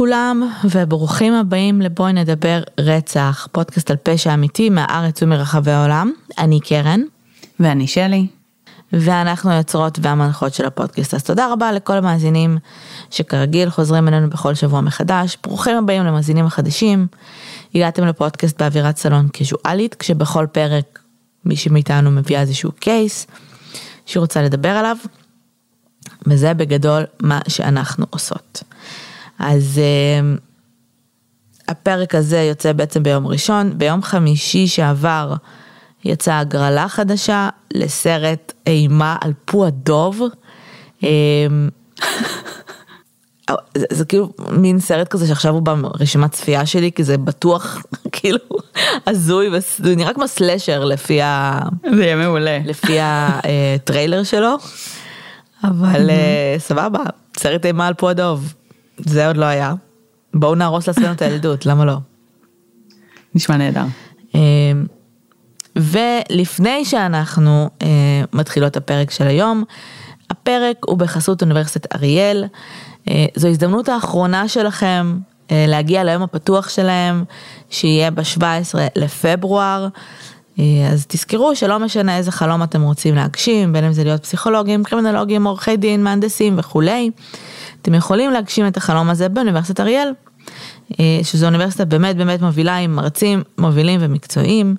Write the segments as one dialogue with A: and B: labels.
A: לכולם וברוכים הבאים לבואי נדבר רצח, פודקאסט על פשע אמיתי מהארץ ומרחבי העולם. אני קרן.
B: ואני שלי.
A: ואנחנו היוצרות והמנחות של הפודקאסט. אז תודה רבה לכל המאזינים שכרגיל חוזרים אלינו בכל שבוע מחדש. ברוכים הבאים למאזינים החדשים. הגעתם לפודקאסט באווירת סלון קזואלית, כשבכל פרק מישהי מאיתנו מביאה איזשהו קייס שהיא רוצה לדבר עליו. וזה בגדול מה שאנחנו עושות. אז uh, הפרק הזה יוצא בעצם ביום ראשון, ביום חמישי שעבר יצאה הגרלה חדשה לסרט אימה על פו הדוב. Uh, זה, זה כאילו מין סרט כזה שעכשיו הוא ברשימת צפייה שלי כי זה בטוח כאילו הזוי וזה נראה כמו סלשר לפי ה...
B: זה יהיה מעולה.
A: לפי הטריילר שלו. אבל אה, סבבה, סרט אימה על פו הדוב, זה עוד לא היה. בואו נהרוס לעצמנו את הילדות, למה לא?
B: נשמע נהדר.
A: אה, ולפני שאנחנו אה, מתחילות הפרק של היום, הפרק הוא בחסות אוניברסיטת אריאל. זו הזדמנות האחרונה שלכם להגיע ליום הפתוח שלהם, שיהיה ב-17 לפברואר. אה, אז תזכרו שלא משנה איזה חלום אתם רוצים להגשים, בין אם זה להיות פסיכולוגים, קרימינולוגים, עורכי דין, מהנדסים וכולי, אתם יכולים להגשים את החלום הזה באוניברסיטת אריאל, אה, שזו אוניברסיטה באמת באמת מובילה עם מרצים מובילים ומקצועיים.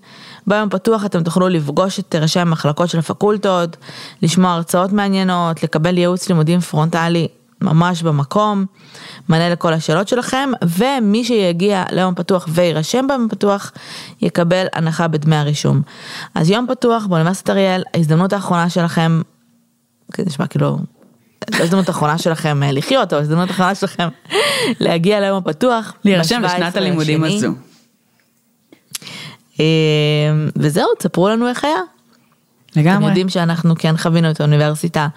A: ביום פתוח אתם תוכלו לפגוש את ראשי המחלקות של הפקולטות, לשמוע הרצאות מעניינות, לקבל ייעוץ לימודים פרונטלי ממש במקום, מענה לכל השאלות שלכם, ומי שיגיע ליום פתוח ויירשם ביום פתוח, יקבל הנחה בדמי הרישום. אז יום פתוח באוניברסיטת אריאל, ההזדמנות האחרונה שלכם, זה נשמע כאילו, ההזדמנות האחרונה שלכם אה, לחיות, או ההזדמנות האחרונה שלכם להגיע ליום הפתוח.
B: להירשם בשנת הלימודים הזו.
A: אה, וזהו, תספרו לנו איך היה.
B: לגמרי.
A: אתם יודעים שאנחנו כן חווינו את האוניברסיטה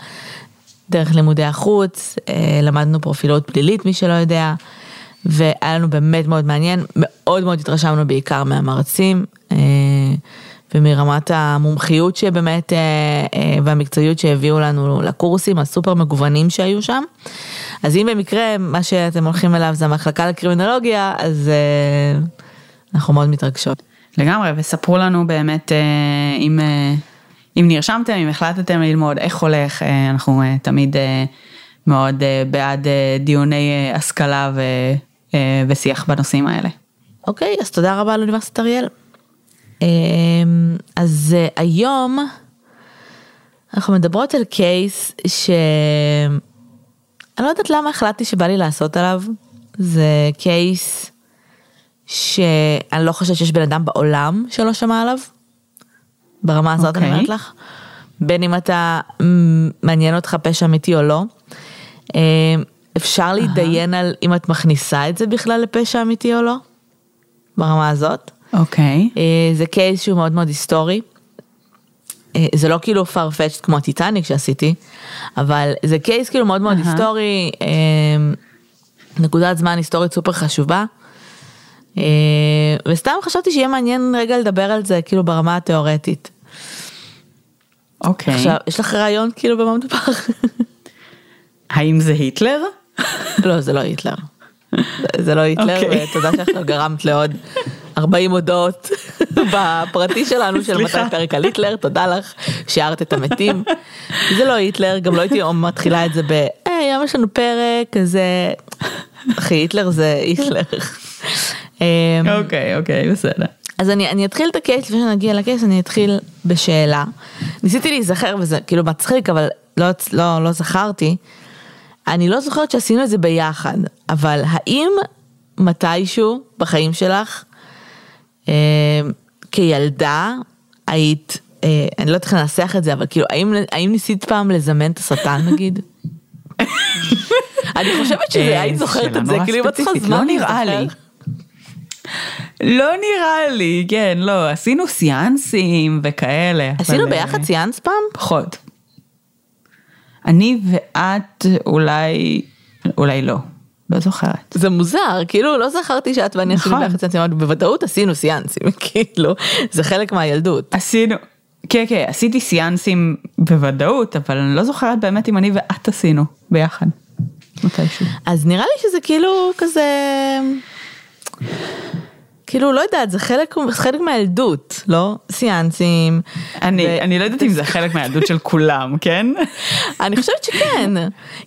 A: דרך לימודי החוץ, אה, למדנו פרופילות פלילית, מי שלא יודע, והיה לנו באמת מאוד מעניין, מאוד מאוד התרשמנו בעיקר מהמרצים, ומרמת המומחיות שבאמת, אה, והמקצועיות שהביאו לנו לקורסים הסופר מגוונים שהיו שם. אז אם במקרה מה שאתם הולכים אליו זה המחלקה לקרימינולוגיה, אז אנחנו מאוד מתרגשות.
B: לגמרי, וספרו לנו באמת אם... אם נרשמתם, אם החלטתם ללמוד, איך הולך, אה, אנחנו אה, תמיד אה, מאוד בעד דיוני השכלה ו, ושיח בנושאים האלה.
A: אוקיי, אז תודה רבה לאוניברסיטת אריאל. אז היום אנחנו מדברות על קייס שאני לא יודעת למה החלטתי שבא לי לעשות עליו. זה קייס שאני לא חושבת שיש בן אדם בעולם שלא שמע עליו. ברמה הזאת okay. אני אומרת אוקיי. לך. בין אם אתה מעניין אותך פשע אמיתי או לא. אה, אפשר להתדיין על אם את מכניסה את זה בכלל לפשע אמיתי או לא. ברמה הזאת.
B: אוקיי. Okay.
A: אה, זה קייס שהוא מאוד מאוד היסטורי. אה, זה לא כאילו farfetched כמו הטיטניק שעשיתי, אבל זה קייס כאילו מאוד מאוד uh-huh. היסטורי, נקודת זמן היסטורית סופר חשובה. וסתם חשבתי שיהיה מעניין רגע לדבר על זה כאילו ברמה התיאורטית.
B: אוקיי.
A: עכשיו, יש לך רעיון כאילו במה מדובר?
B: האם זה היטלר?
A: לא, זה לא היטלר. זה לא היטלר, okay. ותודה שעכשיו גרמת לעוד 40 הודעות בפרטי שלנו של מתי פרק על היטלר, תודה לך, שיערת את המתים. זה לא היטלר, גם לא הייתי מתחילה את זה ב, היי, היום יש לנו פרק, כזה, אחי, היטלר זה היטלר.
B: אוקיי, אוקיי, בסדר.
A: אז אני, אני אתחיל את הקייס, לפני שנגיע לקייס, אני אתחיל בשאלה. ניסיתי להיזכר וזה כאילו מצחיק, אבל לא, לא, לא זכרתי. אני לא זוכרת שעשינו את זה ביחד, אבל האם מתישהו בחיים שלך, כילדה, היית, אה, אני לא יודעת איך לנסח את זה, אבל כאילו, האם, האם ניסית פעם לזמן את השטן נגיד? אני חושבת שזה, אה, היית זוכרת את זה, כאילו אם את צריכה זמן
B: לא נראה לי. לא נראה לי, כן, לא, עשינו סיאנסים וכאלה.
A: עשינו אבל... ביחד אה, סיאנס פעם?
B: פחות. אני ואת אולי, אולי לא. לא זוכרת.
A: זה מוזר, כאילו לא זכרתי שאת ואני עשינו נכון. ביחד סיאנסים, בוודאות עשינו סיאנסים, כאילו, זה חלק מהילדות.
B: עשינו, כן, כן, עשיתי סיאנסים בוודאות, אבל אני לא זוכרת באמת אם אני ואת עשינו ביחד. מתישהו.
A: אז נראה לי שזה כאילו כזה, כאילו לא יודעת, זה חלק, חלק מהילדות, לא? סיאנסים.
B: אני,
A: ו-
B: אני לא יודעת אם זה חלק מהילדות של כולם, כן?
A: אני חושבת שכן,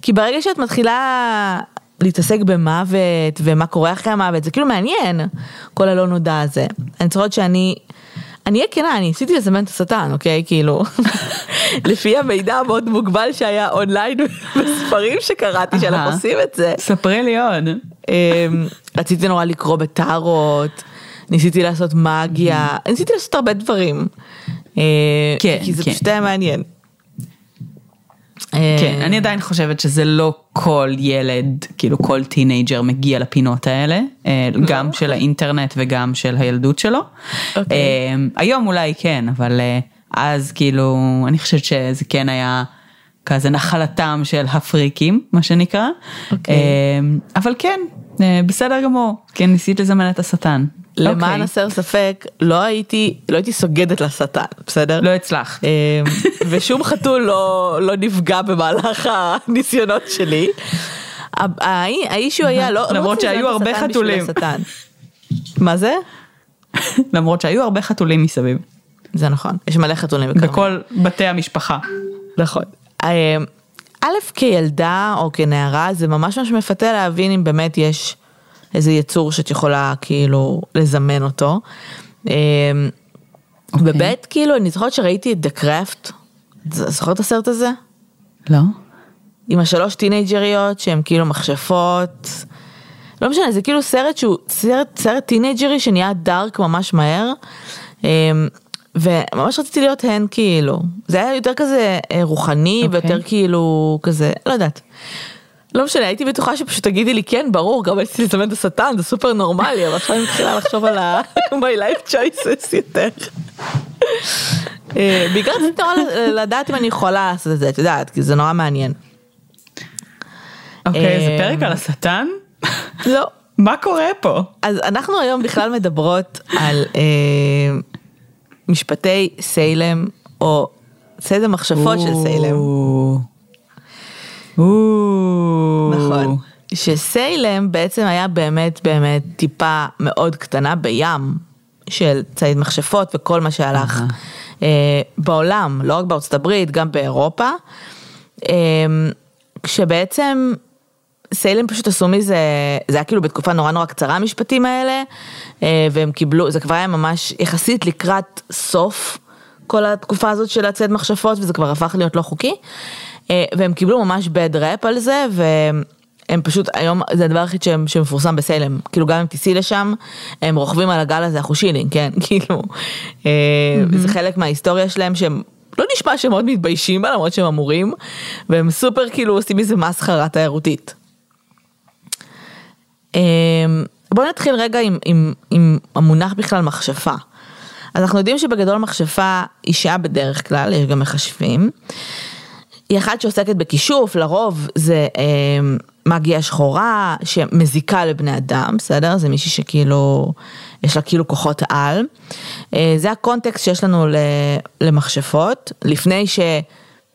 A: כי ברגע שאת מתחילה להתעסק במוות ומה קורה אחרי המוות, זה כאילו מעניין, כל הלא נודע הזה. אני זוכרת שאני, אני אהיה כנה, אני ניסיתי לזמן את השטן, אוקיי? כאילו, לפי המידע המאוד מוגבל שהיה אונליין בספרים שקראתי שאנחנו. עושים את זה.
B: ספרי לי עוד.
A: אמ, רציתי נורא לקרוא בטארות, ניסיתי לעשות מגיה, ניסיתי לעשות הרבה דברים. אה,
B: כן,
A: כי זה
B: כן.
A: פשוט היה מעניין.
B: כן,
A: אה,
B: אני עדיין חושבת שזה לא כל ילד, כאילו כל teenager מגיע לפינות האלה, אה, גם של האינטרנט וגם של הילדות שלו.
A: אוקיי.
B: אה, היום אולי כן, אבל אז כאילו, אני חושבת שזה כן היה כזה נחלתם של הפריקים, מה שנקרא.
A: אוקיי.
B: אבל כן, בסדר גמור, כן ניסית לזמן את השטן.
A: למען
B: אוקיי.
A: הסר ספק, לא הייתי, לא הייתי סוגדת לשטן, בסדר?
B: לא הצלחת.
A: אמ, ושום חתול לא, לא נפגע במהלך הניסיונות שלי. ה- האי- האישו היה לא... לא
B: למרות שהיו הרבה חתולים.
A: מה זה?
B: למרות שהיו הרבה חתולים מסביב,
A: זה נכון, יש מלא חתולים.
B: בכל בתי המשפחה.
A: נכון. אמ, א', כילדה או כנערה זה ממש ממש מפתה להבין אם באמת יש איזה יצור שאת יכולה כאילו לזמן אותו. אמ,
B: אוקיי.
A: כאילו אני זוכרת שראיתי את The Craft, זוכרת את הסרט הזה?
B: לא?
A: עם השלוש טינג'ריות שהן כאילו מכשפות. לא משנה, זה כאילו סרט שהוא סרט, סרט טינג'רי שנהיה dark ממש מהר. אמ, וממש רציתי להיות הן כאילו. זה היה יותר כזה אה, רוחני
B: אוקיי.
A: ויותר כאילו כזה, לא יודעת. לא משנה, הייתי בטוחה שפשוט תגידי לי כן, ברור, גם הייתי לזמן את השטן, זה סופר נורמלי, אבל עכשיו אני מתחילה לחשוב על ה- my life choices יותר. אה, בעיקר רציתי נורא לדעת אם אני יכולה לעשות את זה, את יודעת, כי זה נורא מעניין.
B: אוקיי, זה
A: אמ,
B: פרק על השטן?
A: לא.
B: מה קורה פה?
A: אז אנחנו היום בכלל מדברות על אה, משפטי סיילם, או ציד המכשפות של סיילם. נכון. שסיילם בעצם היה באמת באמת טיפה מאוד קטנה בים של ציד מכשפות וכל מה שהלך. אה, בעולם, לא רק בארצות הברית, גם באירופה. אה, כשבעצם סיילם פשוט עשו מזה, זה היה כאילו בתקופה נורא נורא קצרה המשפטים האלה, אה, והם קיבלו, זה כבר היה ממש יחסית לקראת סוף כל התקופה הזאת של הציד מכשפות, וזה כבר הפך להיות לא חוקי, והם קיבלו ממש bad rap על זה, והם פשוט, היום זה הדבר היחיד שהם- שמפורסם בסיילם, כאילו גם אם תיסעי לשם, הם רוכבים על הגל הזה החושילינג, כן, כאילו, אה, זה חלק מההיסטוריה שלהם שהם... לא נשמע שהם מאוד מתביישים בה למרות שהם אמורים והם סופר כאילו עושים מזה מסחרה תיירותית. אמ, בואו נתחיל רגע עם, עם, עם המונח בכלל מכשפה. אז אנחנו יודעים שבגדול מכשפה אישה בדרך כלל, יש גם מכשפים. היא אחת שעוסקת בכישוף, לרוב זה אה, מגיה שחורה שמזיקה לבני אדם, בסדר? זה מישהי שכאילו, יש לה כאילו כוחות על. אה, זה הקונטקסט שיש לנו למכשפות, לפני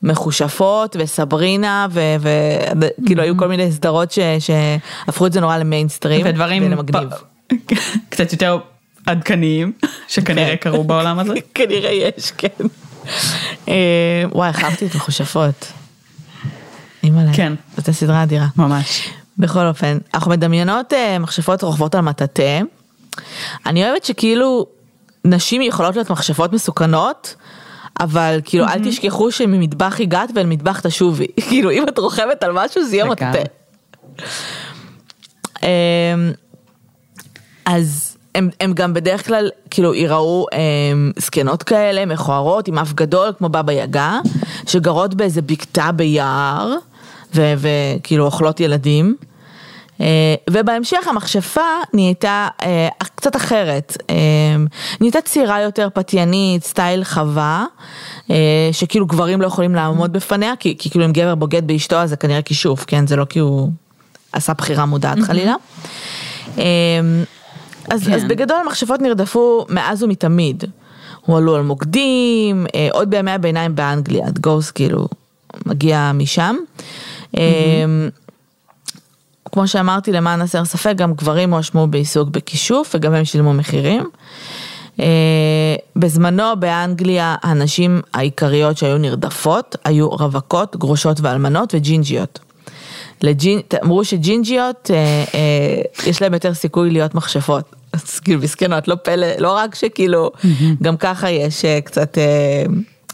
A: שמחושפות וסברינה וכאילו היו כל מיני סדרות ש- שהפכו את זה נורא למיינסטרים.
B: ודברים. פ- קצת יותר עדכניים, שכנראה
A: כן.
B: קרו בעולם הזה.
A: כנראה יש, כן. אה, וואי, איך אהבתי את מכושפות. אימא'לה.
B: כן.
A: זאת הסדרה אדירה.
B: ממש.
A: בכל אופן, אנחנו מדמיינות אה, מכשפות רוכבות על מטאטא. אני אוהבת שכאילו נשים יכולות להיות מכשפות מסוכנות, אבל כאילו אל תשכחו שממטבח הגעת ואל מטבח תשובי. כאילו אם את רוכבת על משהו זה יהיה. מטאטא. אמ, אז הם, הם גם בדרך כלל כאילו יראו הם, זקנות כאלה מכוערות עם אף גדול כמו בבא יגה שגרות באיזה בקתה ביער וכאילו אוכלות ילדים. אה, ובהמשך המכשפה נהייתה אה, קצת אחרת, אה, נהייתה צעירה יותר, פתיינית, סטייל חווה, אה, שכאילו גברים לא יכולים לעמוד בפניה, כי, כי כאילו אם גבר בוגד באשתו אז זה כנראה כישוף, כן? זה לא כי הוא עשה בחירה מודעת חלילה. אה, אז,
B: כן.
A: אז בגדול המכשפות נרדפו מאז ומתמיד. הועלו על מוקדים, אה, עוד בימי הביניים באנגליה, גוס כאילו מגיע משם. אה, כמו שאמרתי, למען הסר ספק, גם גברים הואשמו בעיסוק בכישוף וגם הם שילמו מחירים. אה, בזמנו באנגליה הנשים העיקריות שהיו נרדפות היו רווקות, גרושות ואלמנות וג'ינג'יות. לג'ין, אמרו שג'ינג'יות אה, אה, יש להם יותר סיכוי להיות מכשפות. אז כאילו מסכנות, לא פלא, לא רק שכאילו גם ככה יש אה, קצת אה,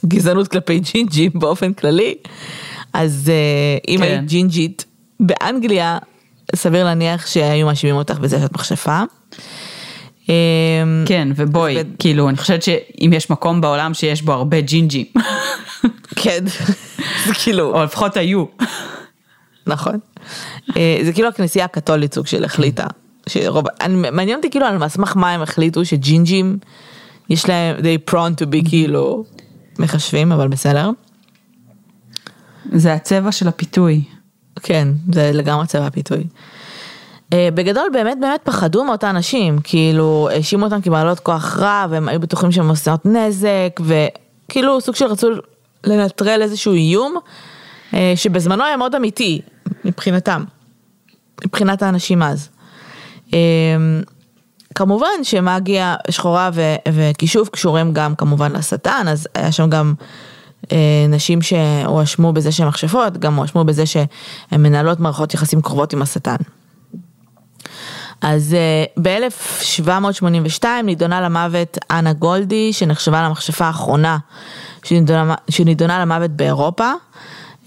A: גזענות כלפי ג'ינג'ים באופן כללי, אז אה, אם
B: כן.
A: היית ג'ינג'ית באנגליה, סביר להניח שהיו מאשימים אותך בזה שאת מכשפה. אה,
B: כן, ובואי,
A: ו-
B: כאילו, אני חושבת שאם יש מקום בעולם שיש בו הרבה ג'ינג'ים,
A: כן, כאילו,
B: או לפחות היו.
A: נכון. אה, זה כאילו הכנסייה הקתולית סוג של החליטה. שרוב, אני, מעניין אותי כאילו על סמך מה הם החליטו שג'ינג'ים יש להם, they prone to be כאילו מחשבים אבל בסדר.
B: זה הצבע של הפיתוי.
A: כן, זה לגמרי צבע הפיתוי. אה, בגדול באמת באמת פחדו מאותן נשים, כאילו האשימו אותן כבעלות כוח רע והם היו בטוחים שהן עושות נזק וכאילו סוג של רצו לנטרל איזשהו איום שבזמנו היה מאוד אמיתי מבחינתם, מבחינת האנשים אז. אה, כמובן שמאגיה שחורה ו- וכישוף קשורים גם כמובן לשטן, אז היה שם גם אה, נשים שהואשמו בזה שהן מכשפות, גם הואשמו בזה שהן מנהלות מערכות יחסים קרובות עם השטן. אז ב-1782 נידונה למוות אנה גולדי, שנחשבה למכשפה האחרונה שנידונה, שנידונה למוות באירופה.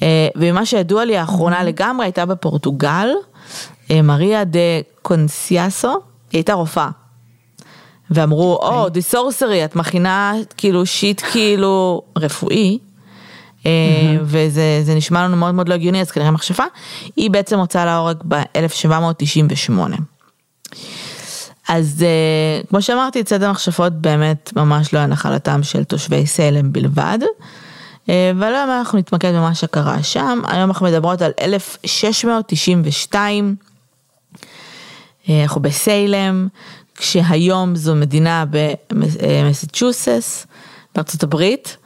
A: אה, וממה שידוע לי האחרונה לגמרי הייתה בפורטוגל, אה, מריה דה קונסיאסו, היא הייתה רופאה. ואמרו, או, די סורסרי, את מכינה כאילו שיט כאילו רפואי, אה, וזה זה נשמע לנו מאוד מאוד לא הגיוני, אז כנראה מכשפה, היא בעצם הוצאה להורג ב-1798. אז אה, כמו שאמרתי, צד המכשפות באמת ממש לא היה נחלתם של תושבי סלם בלבד. אה, אבל היום אנחנו נתמקד במה שקרה שם, היום אנחנו מדברות על 1692, אה, אנחנו בסיילם, כשהיום זו מדינה במסצ'וסס, בארצות הברית.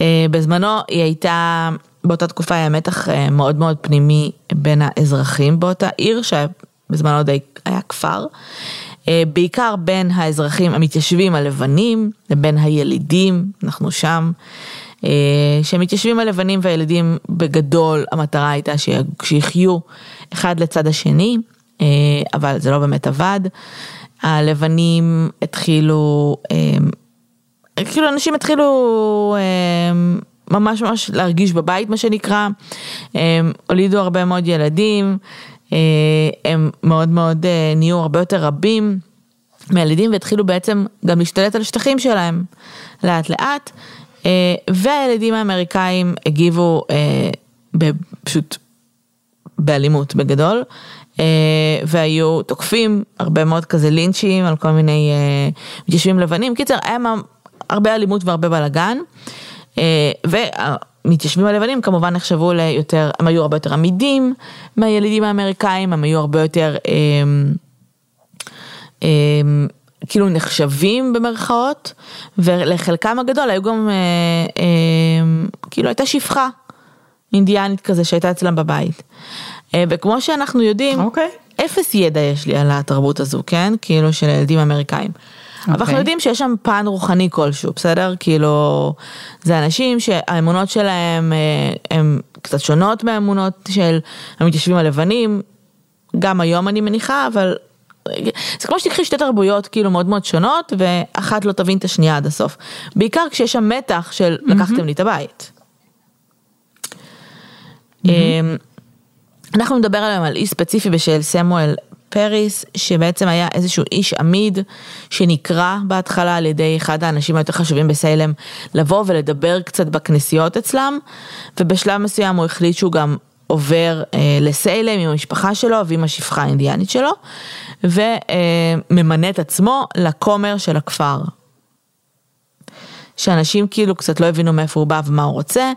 A: אה, בזמנו היא הייתה, באותה תקופה היה מתח אה, מאוד מאוד פנימי בין האזרחים באותה עיר, שבזמנו עוד היה כפר. אה, בעיקר בין האזרחים המתיישבים הלבנים לבין הילידים, אנחנו שם. אה, שהמתיישבים הלבנים והילדים בגדול המטרה הייתה שיחיו אחד לצד השני, אה, אבל זה לא באמת עבד. הלבנים התחילו, אה, כאילו אנשים התחילו ממש ממש להרגיש בבית מה שנקרא, הם הולידו הרבה מאוד ילדים, הם מאוד מאוד נהיו הרבה יותר רבים מהילדים והתחילו בעצם גם להשתלט על השטחים שלהם לאט לאט. והילדים האמריקאים הגיבו פשוט באלימות בגדול, והיו תוקפים הרבה מאוד כזה לינצ'ים על כל מיני מתיישבים לבנים. קיצר, היה הרבה אלימות והרבה בלאגן, והמתיישבים הלבנים כמובן נחשבו ליותר, הם היו הרבה יותר עמידים מהילידים האמריקאים, הם היו הרבה יותר... כאילו נחשבים במרכאות, ולחלקם הגדול היו גם, אה, אה, כאילו הייתה שפחה אינדיאנית כזה שהייתה אצלם בבית. אה, וכמו שאנחנו יודעים,
B: אוקיי.
A: אפס ידע יש לי על התרבות הזו, כן? כאילו של הילדים האמריקאים. אבל אנחנו
B: אוקיי.
A: יודעים שיש שם פן רוחני כלשהו, בסדר? כאילו, זה אנשים שהאמונות שלהם אה, הן קצת שונות מהאמונות של המתיישבים הלבנים, גם היום אני מניחה, אבל זה כמו שתקחי שתי תרבויות כאילו מאוד מאוד שונות ואחת לא תבין את השנייה עד הסוף. בעיקר כשיש שם מתח של לקחתם לי את הבית. אמ, אנחנו נדבר היום על איש ספציפי בשל סמואל פריס שבעצם היה איזשהו איש עמיד שנקרא בהתחלה על ידי אחד האנשים היותר חשובים בסיילם לבוא ולדבר קצת בכנסיות אצלם ובשלב מסוים הוא החליט שהוא גם עובר אה, לסיילם עם המשפחה שלו ועם השפחה האינדיאנית שלו וממנה את עצמו לכומר של הכפר. שאנשים כאילו קצת לא הבינו מאיפה הוא בא ומה הוא רוצה,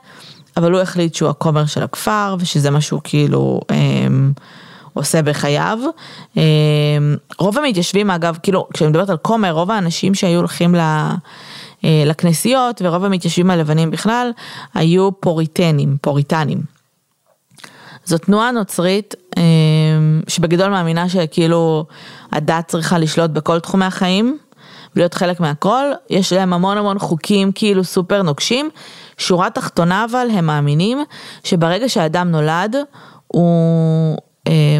A: אבל הוא החליט שהוא הכומר של הכפר ושזה מה שהוא כאילו אה, עושה בחייו. אה, רוב המתיישבים אגב, כאילו כשאני מדברת על כומר, רוב האנשים שהיו הולכים ל... אה, לכנסיות ורוב המתיישבים הלבנים בכלל היו פוריטנים, פוריטנים. זו תנועה נוצרית אה, שבגדול מאמינה שכאילו הדת צריכה לשלוט בכל תחומי החיים ולהיות חלק מהכל, יש להם המון המון חוקים כאילו סופר נוקשים, שורה תחתונה אבל הם מאמינים שברגע שהאדם נולד, הוא, אה,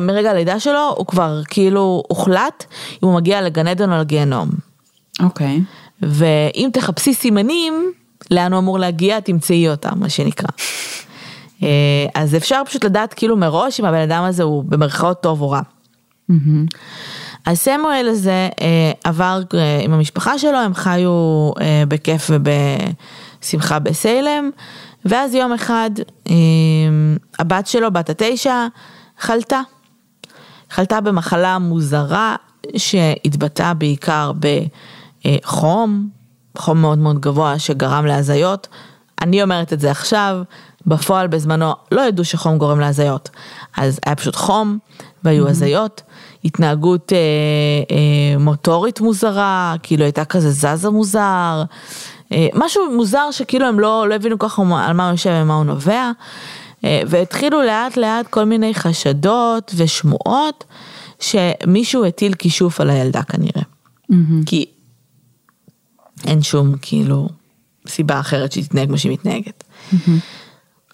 A: מרגע הלידה שלו הוא כבר כאילו הוחלט אם הוא מגיע לגן עדן או לגיהנום.
B: אוקיי.
A: ואם תחפשי סימנים לאן הוא אמור להגיע תמצאי אותם מה שנקרא. אה, אז אפשר פשוט לדעת כאילו מראש אם הבן אדם הזה הוא במרכאות טוב או רע. אז סמואל הזה אה, עבר אה, עם המשפחה שלו, הם חיו אה, בכיף ובשמחה בסיילם, ואז יום אחד אה, הבת שלו, בת התשע, חלתה. חלתה במחלה מוזרה שהתבטאה בעיקר בחום, חום מאוד מאוד גבוה שגרם להזיות. אני אומרת את זה עכשיו, בפועל בזמנו לא ידעו שחום גורם להזיות. אז היה פשוט חום והיו mm-hmm. הזיות, התנהגות אה, אה, מוטורית מוזרה, כאילו הייתה כזה זזה מוזר, אה, משהו מוזר שכאילו הם לא, לא הבינו ככה על מה הוא יושב ומה הוא נובע. אה, והתחילו לאט לאט כל מיני חשדות ושמועות שמישהו הטיל כישוף על הילדה כנראה. Mm-hmm. כי אין שום כאילו סיבה אחרת שהיא תתנהג כמו שהיא מתנהגת. Mm-hmm.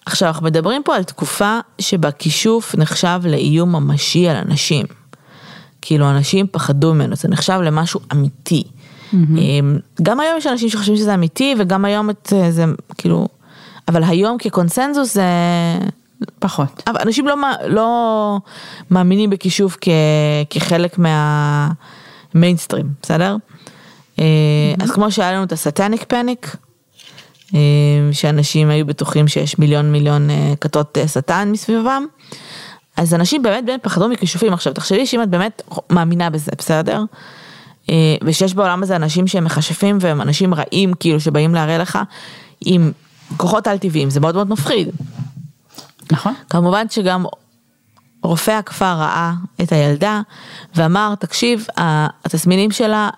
A: עכשיו אנחנו מדברים פה על תקופה שבה כישוף נחשב לאיום ממשי על אנשים. כאילו אנשים פחדו ממנו, זה נחשב למשהו אמיתי. Mm-hmm. גם היום יש אנשים שחושבים שזה אמיתי וגם היום את זה כאילו, אבל היום כקונסנזוס זה
B: פחות.
A: אבל אנשים לא, לא מאמינים בכישוף כ, כחלק מהמיינסטרים, בסדר? Mm-hmm. אז כמו שהיה לנו את הסטניק פניק, אה, שאנשים היו בטוחים שיש מיליון מיליון אה, כתות שטן מסביבם. אז אנשים באמת באמת פחדו מכישופים. עכשיו תחשבי שאם את באמת מאמינה בזה, בסדר? ושיש בעולם הזה אנשים שהם מכשפים והם אנשים רעים כאילו שבאים להראה לך עם כוחות על טבעיים, זה מאוד מאוד מפחיד.
B: נכון.
A: כמובן שגם רופא הכפר ראה את הילדה ואמר, תקשיב, התסמינים שלה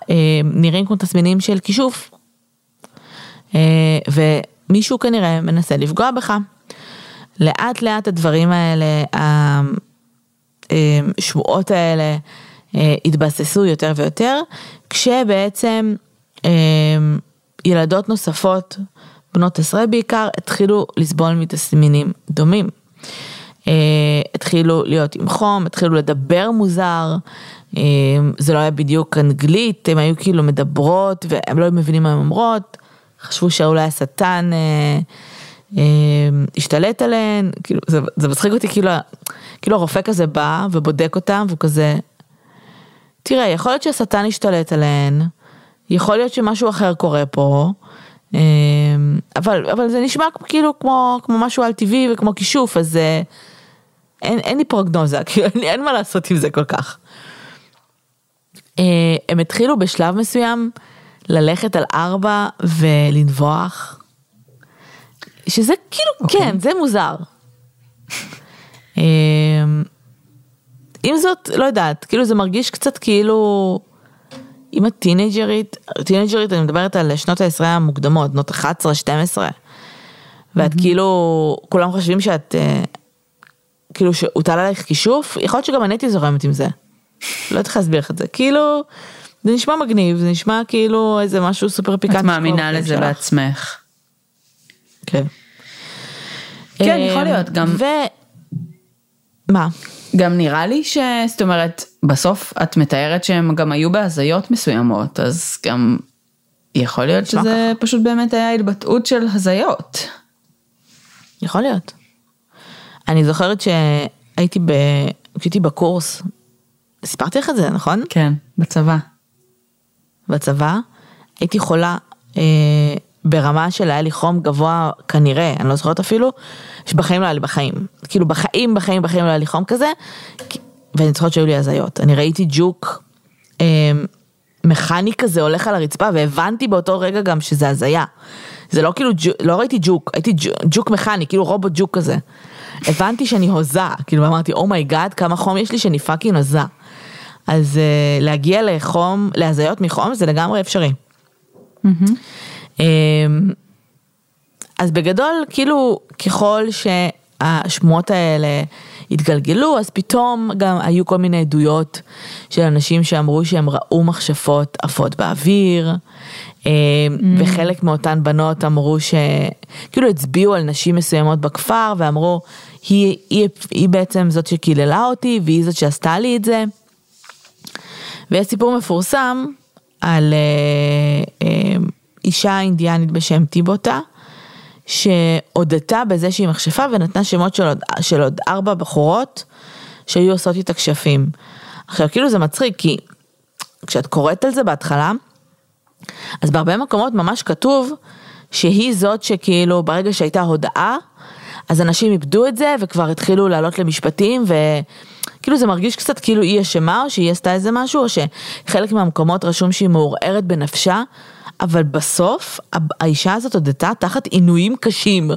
A: נראים כמו תסמינים של כישוף. אה, ומישהו כנראה מנסה לפגוע בך. לאט לאט הדברים האלה, השמועות האלה אה, התבססו יותר ויותר, כשבעצם אה, ילדות נוספות, בנות עשרה בעיקר, התחילו לסבול מתסמינים דומים. התחילו להיות עם חום, התחילו לדבר מוזר, זה לא היה בדיוק אנגלית, הם היו כאילו מדברות והם לא מבינים מה הן אומרות. חשבו שאולי השטן אה, אה, השתלט עליהן, כאילו, זה, זה מצחיק אותי, כאילו, כאילו הרופא כזה בא ובודק אותם, והוא כזה, תראה, יכול להיות שהשטן השתלט עליהן, יכול להיות שמשהו אחר קורה פה, אה, אבל, אבל זה נשמע כאילו כמו, כמו משהו על טבעי וכמו כישוף, אז אה, אין, אין לי פרוגנוזה, כאילו, אין מה לעשות עם זה כל כך. אה, הם התחילו בשלב מסוים, ללכת על ארבע ולנבוח, שזה כאילו, okay. אוקיי. כן, זה מוזר. אמ, עם זאת, לא יודעת, כאילו זה מרגיש קצת כאילו, אם את טינג'רית, טינג'רית אני מדברת על שנות העשרה המוקדמות, בנות 11, 12, ואת mm-hmm. כאילו, כולם חושבים שאת, אה, כאילו שהוטל עלייך כישוף, יכול להיות שגם אני הייתי זורמת עם זה. לא יודעת איך להסביר לך את זה, כאילו, זה נשמע מגניב, זה נשמע כאילו איזה משהו סופר פיקנטי.
B: את מאמינה לזה שלך. בעצמך.
A: כן.
B: כן, יכול להיות גם.
A: ו... מה?
B: גם נראה לי ש... זאת אומרת, בסוף את מתארת שהם גם היו בהזיות מסוימות, אז גם יכול להיות שזה ככה. פשוט באמת היה התבטאות של הזיות.
A: יכול להיות. אני זוכרת שהייתי ב... כשהייתי בקורס, סיפרתי לך את זה, נכון?
B: כן, בצבא.
A: בצבא, הייתי חולה אה, ברמה של היה לי חום גבוה כנראה, אני לא זוכרת אפילו, שבחיים לא היה לי בחיים. כאילו בחיים, בחיים, בחיים לא היה לי חום כזה, ואני זוכרת שהיו לי הזיות. אני ראיתי ג'וק אה, מכני כזה הולך על הרצפה, והבנתי באותו רגע גם שזה הזיה. זה לא כאילו, לא ראיתי ג'וק, ראיתי ג'וק מכני, כאילו רובוט ג'וק כזה. הבנתי שאני הוזה, כאילו אמרתי, oh my God, oh כמה חום יש לי שאני fucking הוזה. אז uh, להגיע לחום, להזיות מחום זה לגמרי אפשרי. Mm-hmm. Um, אז בגדול, כאילו, ככל השמועות האלה התגלגלו, אז פתאום גם היו כל מיני עדויות של אנשים שאמרו שהם ראו מכשפות עפות באוויר, אה, וחלק מאותן בנות אמרו שכאילו הצביעו על נשים מסוימות בכפר ואמרו, היא, היא, היא בעצם זאת שקיללה אותי והיא זאת שעשתה לי את זה. ויש סיפור מפורסם על אה, אה, אישה אינדיאנית בשם טיבוטה, שהודתה בזה שהיא מכשפה ונתנה שמות של עוד, של עוד ארבע בחורות שהיו עושות איתה כשפים. עכשיו כאילו זה מצחיק כי כשאת קוראת על זה בהתחלה, אז בהרבה מקומות ממש כתוב שהיא זאת שכאילו ברגע שהייתה הודעה, אז אנשים איבדו את זה וכבר התחילו לעלות למשפטים וכאילו זה מרגיש קצת כאילו היא אשמה או שהיא עשתה איזה משהו או שחלק מהמקומות רשום שהיא מעורערת בנפשה, אבל בסוף האישה הזאת הודתה תחת עינויים קשים.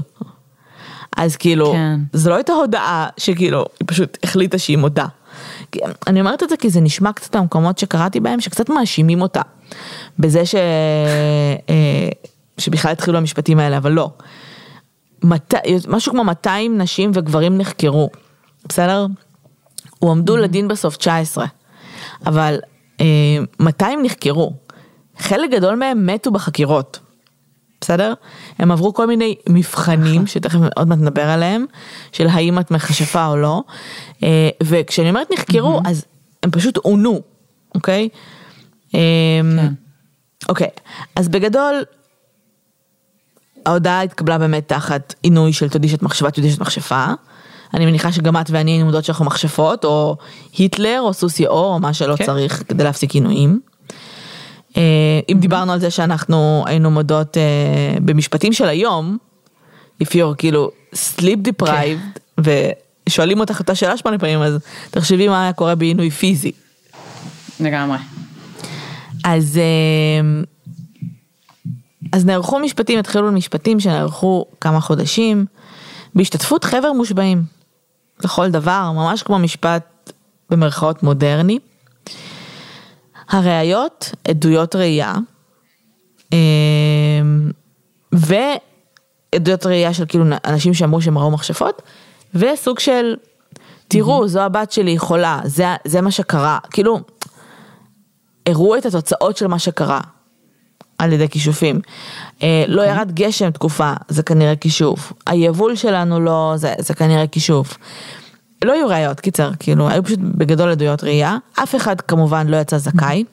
A: אז כאילו, כן. זו לא הייתה הודעה שכאילו, היא פשוט החליטה שהיא מודה. אני אומרת את זה כי זה נשמע קצת במקומות שקראתי בהם, שקצת מאשימים אותה. בזה ש... אה, שבכלל התחילו המשפטים האלה, אבל לא. מת... משהו כמו 200 נשים וגברים נחקרו, בסדר? הועמדו. לדין בסוף 19, אבל 200 אה, נחקרו. חלק גדול מהם מתו בחקירות, בסדר? הם עברו כל מיני מבחנים, שתכף עוד מעט נדבר עליהם, של האם את מכשפה או לא, אה, וכשאני אומרת נחקרו. אז הם פשוט עונו, אוקיי? אמ, כן. אוקיי, אז בגדול, ההודעה התקבלה באמת תחת עינוי של תודי שאת מחשבה, תודי שאת מכשפה. אני מניחה שגם את ואני היינו מודות שאנחנו מכשפות, או היטלר, או סוסי אור, או מה שלא כן. צריך כדי להפסיק עינויים. אה, אם דיברנו על זה שאנחנו היינו מודות אה, במשפטים של היום, if you're כאילו sleep deprived, כן. ושואלים אותך את השאלה שמונה פעמים, אז תחשבי מה היה קורה בעינוי פיזי.
B: לגמרי.
A: אז, אה, אז נערכו משפטים, התחילו משפטים שנערכו כמה חודשים, בהשתתפות חבר מושבעים, לכל דבר, ממש כמו משפט במרכאות מודרני. הראיות, עדויות ראייה, אמ, ועדויות ראייה של כאילו אנשים שאמרו שהם ראו מכשפות, וסוג של, תראו, זו הבת שלי, היא חולה, זה, זה מה שקרה, כאילו, הראו את התוצאות של מה שקרה על ידי כישופים. אה, לא ירד גשם תקופה, זה כנראה כישוף. היבול שלנו לא, זה, זה כנראה כישוף. לא היו ראיות, קיצר, כאילו, היו פשוט בגדול עדויות ראייה, אף אחד כמובן לא יצא זכאי.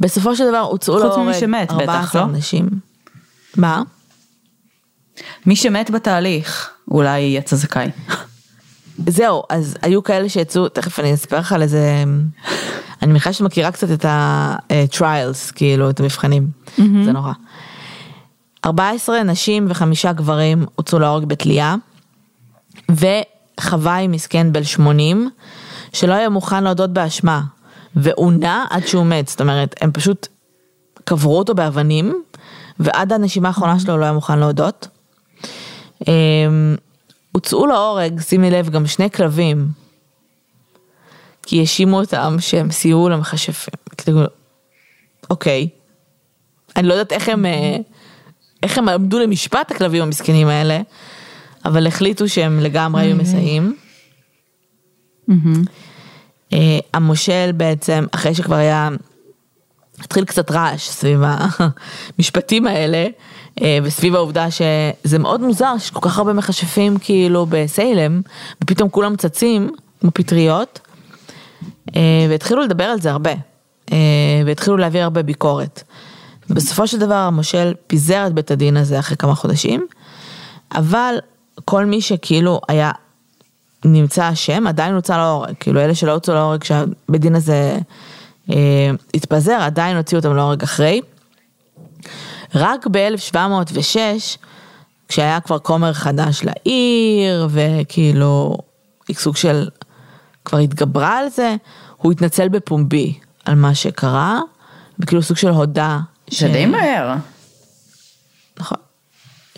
A: בסופו של דבר הוצאו
B: להורג 14
A: לא? נשים. מה?
B: מי שמת בתהליך, אולי יצא זכאי.
A: זהו, אז היו כאלה שיצאו, תכף אני אספר לך על איזה, אני מניחה שאת מכירה קצת את ה-trials, כאילו, את המבחנים, mm-hmm. זה נורא. 14 נשים וחמישה גברים הוצאו להורג בתלייה, וחוואי מסכן בן 80, שלא היה מוכן להודות באשמה, ועונה עד שהוא מת, זאת אומרת, הם פשוט קברו אותו באבנים, ועד הנשימה האחרונה שלו לא היה מוכן להודות. אמ, הוצאו להורג, שימי לב, גם שני כלבים, כי האשימו אותם שהם סייעו למכשפים. כאילו, אוקיי. אני לא יודעת איך הם, אה, איך הם עמדו למשפט הכלבים המסכנים האלה, אבל החליטו שהם לגמרי היו מסייעים. אה, המושל בעצם, אחרי שכבר היה, התחיל קצת רעש סביב המשפטים האלה, אה, וסביב העובדה שזה מאוד מוזר שיש כל כך הרבה מכשפים כאילו בסיילם, ופתאום כולם צצים כמו פטריות, והתחילו לדבר על זה הרבה, והתחילו להעביר הרבה ביקורת. בסופו של דבר המושל פיזר את בית הדין הזה אחרי כמה חודשים, אבל כל מי שכאילו היה נמצא אשם, עדיין הוצא להורג, כאילו אלה שלא הוצאו להורג כשהבית דין הזה אה, התפזר, עדיין הוציאו אותם להורג אחרי. רק ב-1706, כשהיה כבר כומר חדש לעיר, וכאילו, סוג של, כבר התגברה על זה, הוא התנצל בפומבי על מה שקרה, וכאילו סוג של הודה.
B: זה ש... די מהר.
A: נכון.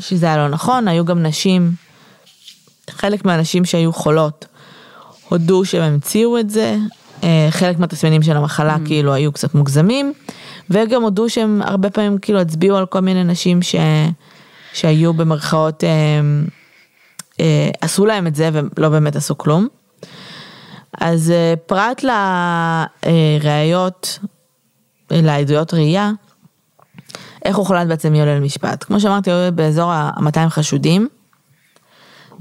A: שזה היה לא נכון, היו גם נשים חלק מהאנשים שהיו חולות הודו שהם המציאו את זה, אה, חלק מהתסמינים של המחלה mm. כאילו היו קצת מוגזמים, וגם הודו שהם הרבה פעמים כאילו הצביעו על כל מיני נשים ש... שהיו במרכאות אה, אה, עשו להם את זה ולא באמת עשו כלום. אז אה, פרט לראיות, לעדויות ראייה, איך הוחלט בעצם מי עולה למשפט? כמו שאמרתי, היו באזור ה-200 חשודים.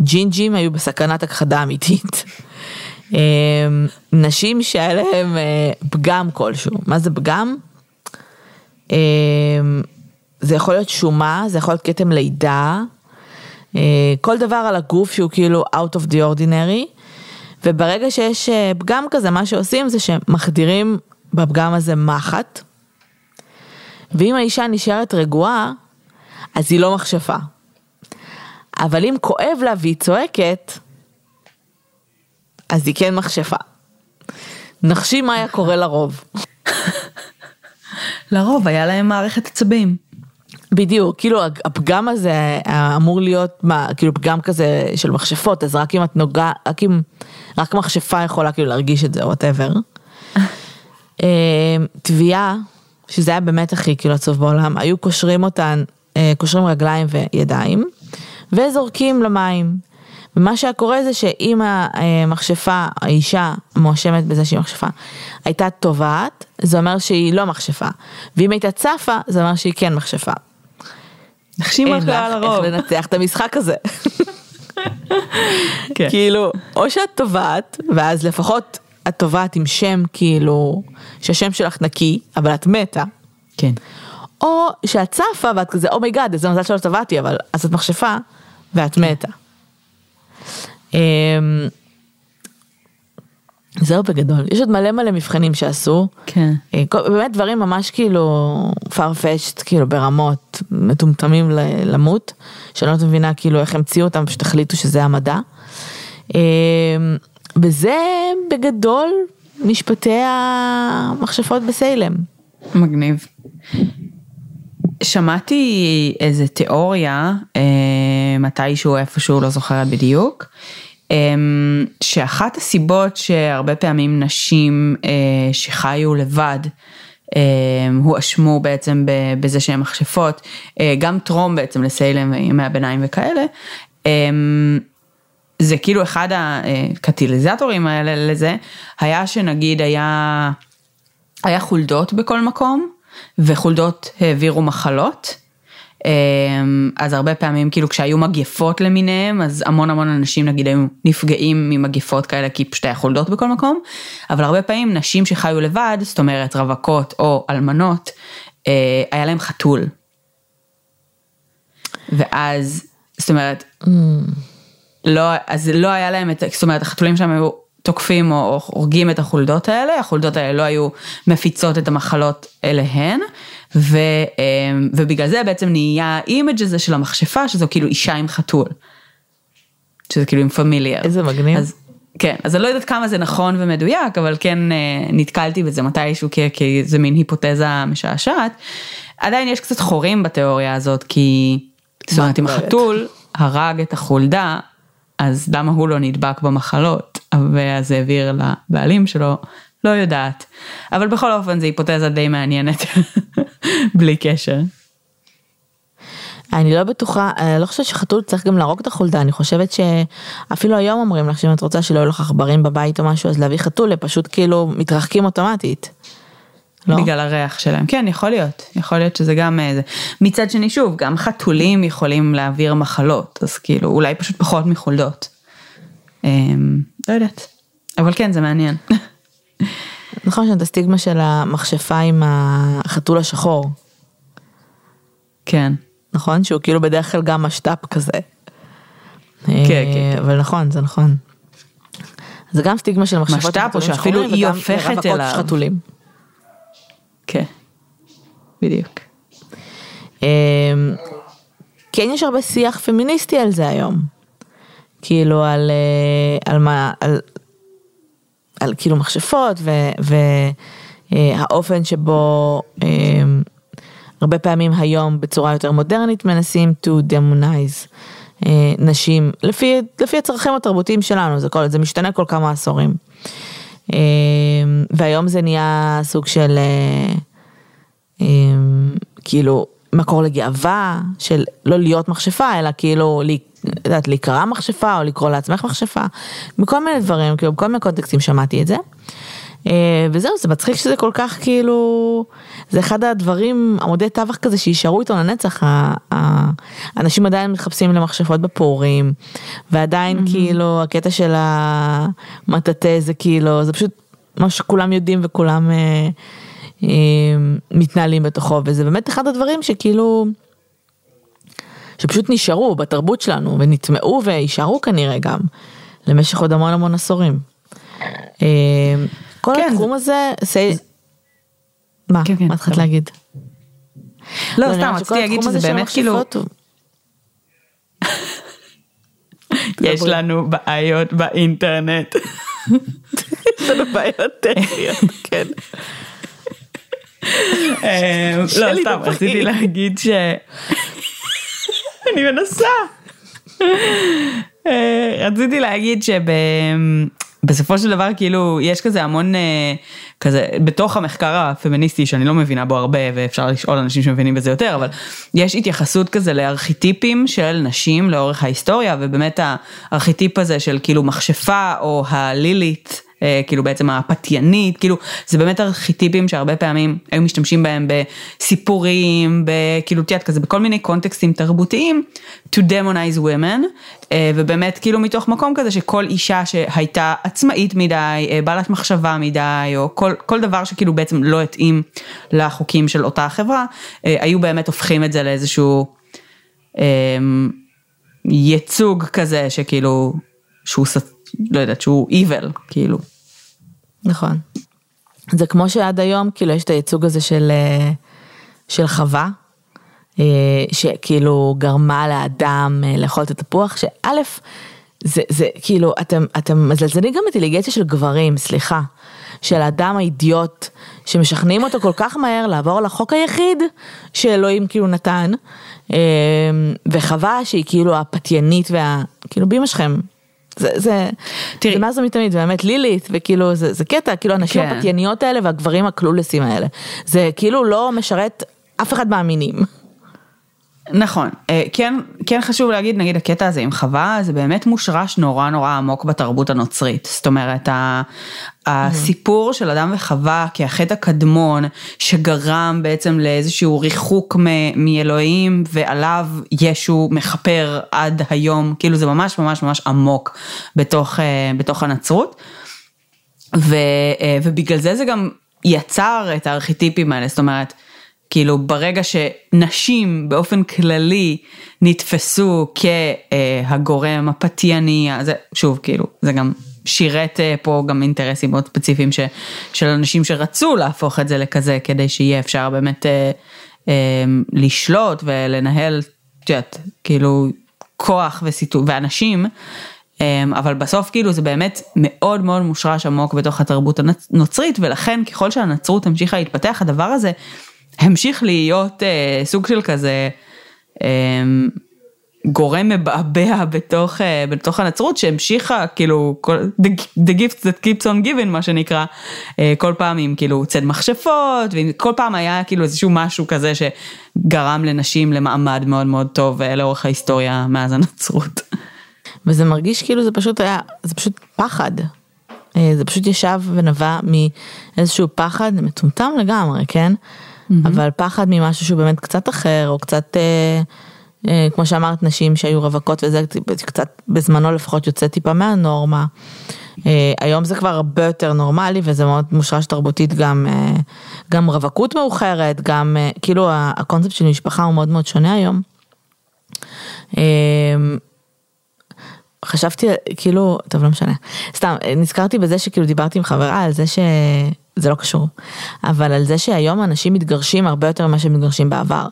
A: ג'ינג'ים היו בסכנת הכחדה אמיתית. אה, נשים שהיה להם אה, פגם כלשהו. מה זה פגם? אה, זה יכול להיות שומה, זה יכול להיות כתם לידה, כל דבר על הגוף שהוא כאילו out of the ordinary, וברגע שיש פגם כזה, מה שעושים זה שמחדירים בפגם הזה מחט, ואם האישה נשארת רגועה, אז היא לא מכשפה. אבל אם כואב לה והיא צועקת, אז היא כן מכשפה. נחשי מה היה קורה לרוב.
B: לרוב היה להם מערכת עצבים.
A: בדיוק, כאילו הפגם הזה אמור להיות מה, כאילו פגם כזה של מכשפות, אז רק אם את נוגע, רק אם, רק מכשפה יכולה כאילו להרגיש את זה, וואטאבר. אה, תביעה, שזה היה באמת הכי כאילו עצוב בעולם, היו קושרים אותן, אה, קושרים רגליים וידיים, וזורקים למים. ומה שהיה קורה זה שאם המכשפה, האישה מואשמת בזה שהיא מכשפה, הייתה טובעת, זה אומר שהיא לא מכשפה. ואם הייתה צפה, זה אומר שהיא כן מכשפה.
B: נחשים
A: רק
B: על הרוב.
A: איך לנצח את המשחק הזה. כן. כאילו, או שאת טובעת, ואז לפחות את טובעת עם שם כאילו, שהשם שלך נקי, אבל את מתה.
B: כן.
A: או שאת צפה ואת כזה, oh my God, איזה מזל שלא טבעתי, אבל אז את מכשפה ואת מתה. זהו בגדול, יש עוד מלא מלא מבחנים שעשו,
B: כן.
A: אה, באמת דברים ממש כאילו farfetched, כאילו ברמות מטומטמים למות, שאני לא מבינה כאילו איך המציאו אותם, פשוט החליטו שזה המדע. אמ, וזה בגדול משפטי המכשפות בסיילם.
B: מגניב. שמעתי איזה תיאוריה, אה, מתישהו איפשהו, לא זוכרת בדיוק, אה, שאחת הסיבות שהרבה פעמים נשים אה, שחיו לבד, אה, הואשמו בעצם בזה שהן מכשפות, אה, גם טרום בעצם לסיילם וימי הביניים וכאלה, אה, זה כאילו אחד הקטיליזטורים האלה לזה, היה שנגיד היה, היה חולדות בכל מקום, וחולדות העבירו מחלות. אמ, אז הרבה פעמים כאילו כשהיו מגפות למיניהם אז המון המון אנשים נגיד היו נפגעים ממגפות כאלה כי פשוט היה חולדות בכל מקום אבל הרבה פעמים נשים שחיו לבד זאת אומרת רווקות או אלמנות אה, היה להם חתול. ואז זאת אומרת mm. לא אז לא היה להם את זאת אומרת החתולים שם היו תוקפים או הורגים את החולדות האלה, החולדות האלה לא היו מפיצות את המחלות אליהן, ו, אמ, ובגלל זה בעצם נהיה האימג' הזה של המכשפה, שזו כאילו אישה עם חתול. שזה כאילו עם פמיליאר.
A: איזה מגניב.
B: אז, כן, אז אני לא יודעת כמה זה נכון ומדויק, אבל כן אה, נתקלתי בזה מתישהו כי זה מין היפותזה משעשעת. עדיין יש קצת חורים בתיאוריה הזאת, כי זאת אומרת אם החתול הרג את החולדה, אז למה הוא לא נדבק במחלות? ואז העביר לבעלים שלו, לא יודעת. אבל בכל אופן זו היפותזה די מעניינת, בלי קשר.
A: אני לא בטוחה, אני לא חושבת שחתול צריך גם להרוג את החולדה, אני חושבת שאפילו היום אומרים לך שאם את רוצה שלא יהיו לך עכברים בבית או משהו, אז להביא חתול, הם פשוט כאילו מתרחקים אוטומטית.
B: לא? בגלל הריח שלהם, כן יכול להיות, יכול להיות שזה גם איזה, מצד שני שוב, גם חתולים יכולים להעביר מחלות, אז כאילו אולי פשוט פחות מחולדות. אמ, לא יודעת, אבל כן זה מעניין.
A: נכון שאת הסטיגמה של המכשפה עם החתול השחור.
B: כן.
A: נכון? שהוא כאילו בדרך כלל גם משת"פ כזה.
B: כן, כן, כן.
A: אבל נכון, זה נכון. זה גם סטיגמה של מחשבות
B: משת"פ או שאפילו היא הופכת אליו.
A: חתולים.
B: כן, בדיוק.
A: אמ, כן יש הרבה שיח פמיניסטי על זה היום. כאילו על, אה, על מה, על, על כאילו מכשפות והאופן שבו אמ, הרבה פעמים היום בצורה יותר מודרנית מנסים to demonize אה, נשים לפי, לפי הצרכים התרבותיים שלנו, זה, כל, זה משתנה כל כמה עשורים. והיום זה נהיה סוג של כאילו מקור לגאווה של לא להיות מכשפה אלא כאילו יודעת, להיקרא מכשפה או לקרוא לעצמך מכשפה, מכל מיני דברים, כאילו בכל מיני קונטקסטים שמעתי את זה. אה, וזהו, זה מצחיק שזה כל כך כאילו, זה אחד הדברים, עמודי טווח כזה שישארו איתו לנצח, האנשים עדיין מתחפשים למכשפות בפורים, ועדיין mm-hmm. כאילו הקטע של המטאטא זה כאילו, זה פשוט מה שכולם יודעים וכולם אה, אה, מתנהלים בתוכו, וזה באמת אחד הדברים שכאילו, שפשוט נשארו בתרבות שלנו ונטמעו ויישארו כנראה גם למשך עוד המון המון עשורים. אה, כל כן. התחום הזה, say... מה? כן, כן, מה התחלת להגיד?
B: לא, לא סתם, רציתי להגיד שזה באמת כאילו... יש לנו בעיות באינטרנט.
A: יש לנו בעיות טכניות, כן.
B: אה, לא, סתם, רציתי להגיד ש... אני מנסה. אה, רציתי להגיד שב... בסופו של דבר כאילו יש כזה המון אה, כזה בתוך המחקר הפמיניסטי שאני לא מבינה בו הרבה ואפשר לשאול אנשים שמבינים בזה יותר אבל יש התייחסות כזה לארכיטיפים של נשים לאורך ההיסטוריה ובאמת הארכיטיפ הזה של כאילו מכשפה או הלילית כאילו בעצם הפתיינית, כאילו זה באמת ארכיטיפים שהרבה פעמים היו משתמשים בהם בסיפורים, בכאילו את כזה בכל מיני קונטקסטים תרבותיים, to demonize women, אה, ובאמת כאילו מתוך מקום כזה שכל אישה שהייתה עצמאית מדי, אה, בעלת מחשבה מדי, או כל, כל דבר שכאילו בעצם לא התאים לחוקים של אותה חברה, היו באמת הופכים את זה לאיזשהו ייצוג כזה שכאילו, שהוא, לא יודעת, שהוא evil, כאילו.
A: נכון. זה כמו שעד היום כאילו יש את הייצוג הזה של, אה, של חווה, אה, שכאילו גרמה לאדם אה, לאכול את התפוח, שא', זה, זה כאילו, אתם, אתם מזלזלים גם באינטליגנציה של גברים, סליחה, של האדם האידיוט, שמשכנעים אותו כל כך מהר לעבור על החוק היחיד שאלוהים כאילו נתן, וחווה שהיא כאילו הפתיינית וה... כאילו באמא שלכם, זה, זה, תראי, זה מאז ומתמיד, באמת לילית, וכאילו זה, זה קטע, כאילו הנשים כן. הפתייניות האלה והגברים הקלולסים האלה, זה כאילו לא משרת אף אחד מהמינים.
B: נכון, אה, כן, כן חשוב להגיד, נגיד הקטע הזה עם חווה, זה באמת מושרש נורא נורא עמוק בתרבות הנוצרית. זאת אומרת, הסיפור של אדם וחווה כהחטא הקדמון, שגרם בעצם לאיזשהו ריחוק מאלוהים, ועליו ישו מכפר עד היום, כאילו זה ממש ממש ממש עמוק בתוך, אה, בתוך הנצרות. ו, אה, ובגלל זה זה גם יצר את הארכיטיפים האלה, זאת אומרת, כאילו ברגע שנשים באופן כללי נתפסו כהגורם הפתייני, זה שוב כאילו זה גם שירת אה, פה גם אינטרסים מאוד ספציפיים ש, של אנשים שרצו להפוך את זה לכזה כדי שיהיה אפשר באמת אה, אה, לשלוט ולנהל, את יודעת, כאילו כוח וסיטו, ואנשים. אה, אבל בסוף כאילו זה באמת מאוד מאוד מושרש עמוק בתוך התרבות הנוצרית ולכן ככל שהנצרות המשיכה להתפתח הדבר הזה המשיך להיות אה, סוג של כזה אה, גורם מבעבע בתוך, אה, בתוך הנצרות שהמשיכה כאילו כל, the, the gift that keeps on giving מה שנקרא אה, כל פעם עם כאילו צד מכשפות וכל פעם היה כאילו איזשהו משהו כזה שגרם לנשים למעמד מאוד מאוד טוב אה, לאורך ההיסטוריה מאז הנצרות.
A: וזה מרגיש כאילו זה פשוט היה זה פשוט פחד. אה, זה פשוט ישב ונבע מאיזשהו פחד מטומטם לגמרי כן. Mm-hmm. אבל פחד ממשהו שהוא באמת קצת אחר, או קצת, אה, אה, כמו שאמרת, נשים שהיו רווקות וזה קצת בזמנו לפחות יוצא טיפה מהנורמה. אה, היום זה כבר הרבה יותר נורמלי וזה מאוד מושרש תרבותית גם, אה, גם רווקות מאוחרת, גם אה, כאילו הקונספט של משפחה הוא מאוד מאוד שונה היום. אה, חשבתי כאילו, טוב לא משנה, סתם נזכרתי בזה שכאילו דיברתי עם חברה על זה ש... זה לא קשור, אבל על זה שהיום אנשים מתגרשים הרבה יותר ממה שהם מתגרשים בעבר.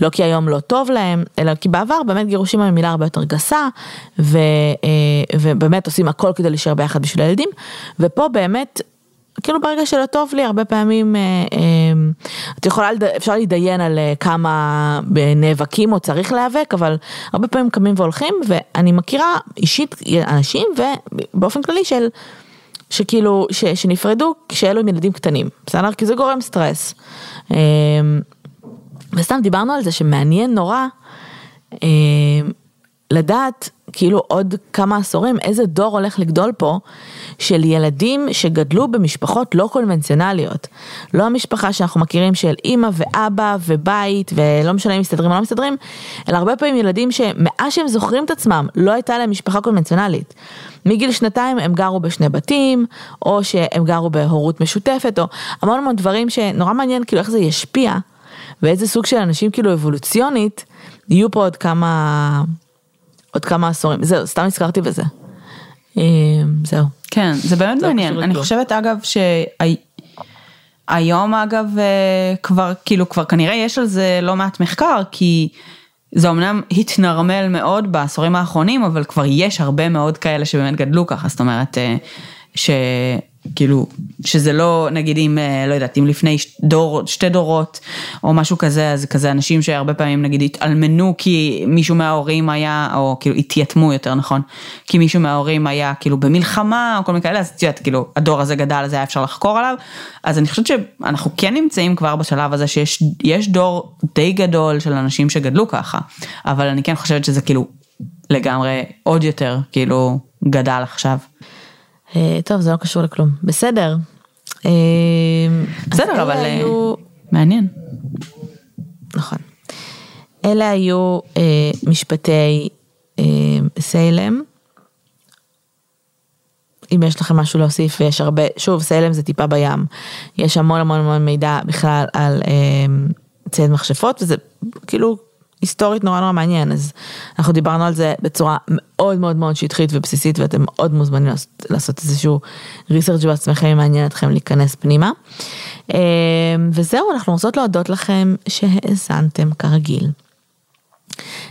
A: לא כי היום לא טוב להם, אלא כי בעבר באמת גירושים הם מילה הרבה יותר גסה, ו, אה, ובאמת עושים הכל כדי להישאר ביחד בשביל הילדים, ופה באמת, כאילו ברגע שלא טוב לי, הרבה פעמים, אה, אה, את יכולה, אפשר להתדיין על כמה נאבקים או צריך להיאבק, אבל הרבה פעמים קמים והולכים, ואני מכירה אישית אנשים, ובאופן כללי של... שכאילו, ש, שנפרדו כשאלו עם ילדים קטנים, בסדר? כי זה גורם סטרס. אמ, וסתם דיברנו על זה שמעניין נורא אמ, לדעת כאילו עוד כמה עשורים איזה דור הולך לגדול פה של ילדים שגדלו במשפחות לא קונבנציונליות. לא המשפחה שאנחנו מכירים של אימא ואבא ובית ולא משנה אם מסתדרים או לא מסתדרים, אלא הרבה פעמים ילדים שמאז שהם זוכרים את עצמם לא הייתה להם משפחה קונבנציונלית. מגיל שנתיים הם גרו בשני בתים, או שהם גרו בהורות משותפת, או המון המון דברים שנורא מעניין כאילו איך זה ישפיע, ואיזה סוג של אנשים כאילו אבולוציונית יהיו פה עוד כמה, עוד כמה עשורים. זהו, סתם הזכרתי בזה. אה, זהו.
B: כן, זה באמת
A: זה לא
B: מעניין. אני. חושבת אגב שהיום אגב אה, כבר כאילו כבר כנראה יש על זה לא מעט מחקר כי זה אמנם התנרמל מאוד בעשורים האחרונים אבל כבר יש הרבה מאוד כאלה שבאמת גדלו ככה זאת אומרת אה, שכאילו שזה לא נגיד אם אה, לא יודעת אם לפני דור שתי דורות או משהו כזה אז כזה אנשים שהרבה פעמים נגיד התאלמנו כי מישהו מההורים היה או כאילו התייתמו יותר נכון כי מישהו מההורים היה כאילו במלחמה או כל מיני כאלה אז את יודעת כאילו הדור הזה גדל אז היה אפשר לחקור עליו אז אני חושבת שאנחנו כן נמצאים כבר בשלב הזה שיש יש דור די גדול של אנשים שגדלו ככה אבל אני כן חושבת שזה כאילו לגמרי עוד יותר כאילו גדל עכשיו.
A: אה, טוב, זה לא קשור לכלום. בסדר. אה,
B: בסדר אבל אה,
A: היו-
B: מעניין.
A: נכון. אלה היו אה, משפטי אה, סיילם. אם יש לכם משהו להוסיף, יש הרבה, שוב, סיילם זה טיפה בים. יש המון המון המון מידע בכלל על אה, ציד מכשפות, וזה כאילו היסטורית נורא נורא מעניין, אז אנחנו דיברנו על זה בצורה מאוד מאוד מאוד שטחית ובסיסית, ואתם מאוד מוזמנים לעשות, לעשות איזשהו ריסרצ' בעצמכם, אם מעניין אתכם להיכנס פנימה. אה, וזהו, אנחנו רוצות להודות לכם שהאזנתם כרגיל.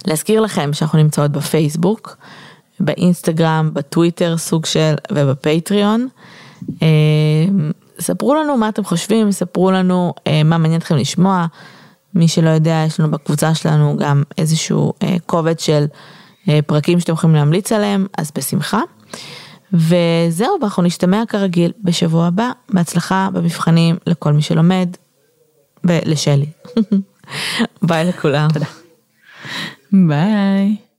A: להזכיר לכם שאנחנו נמצאות בפייסבוק, באינסטגרם, בטוויטר סוג של ובפטריון. אה, ספרו לנו מה אתם חושבים, ספרו לנו אה, מה מעניין אתכם לשמוע. מי שלא יודע, יש לנו בקבוצה שלנו גם איזשהו אה, קובץ של אה, פרקים שאתם יכולים להמליץ עליהם, אז בשמחה. וזהו, ואנחנו נשתמע כרגיל בשבוע הבא. בהצלחה במבחנים לכל מי שלומד, ולשלי. ביי לכולם.
B: ביי.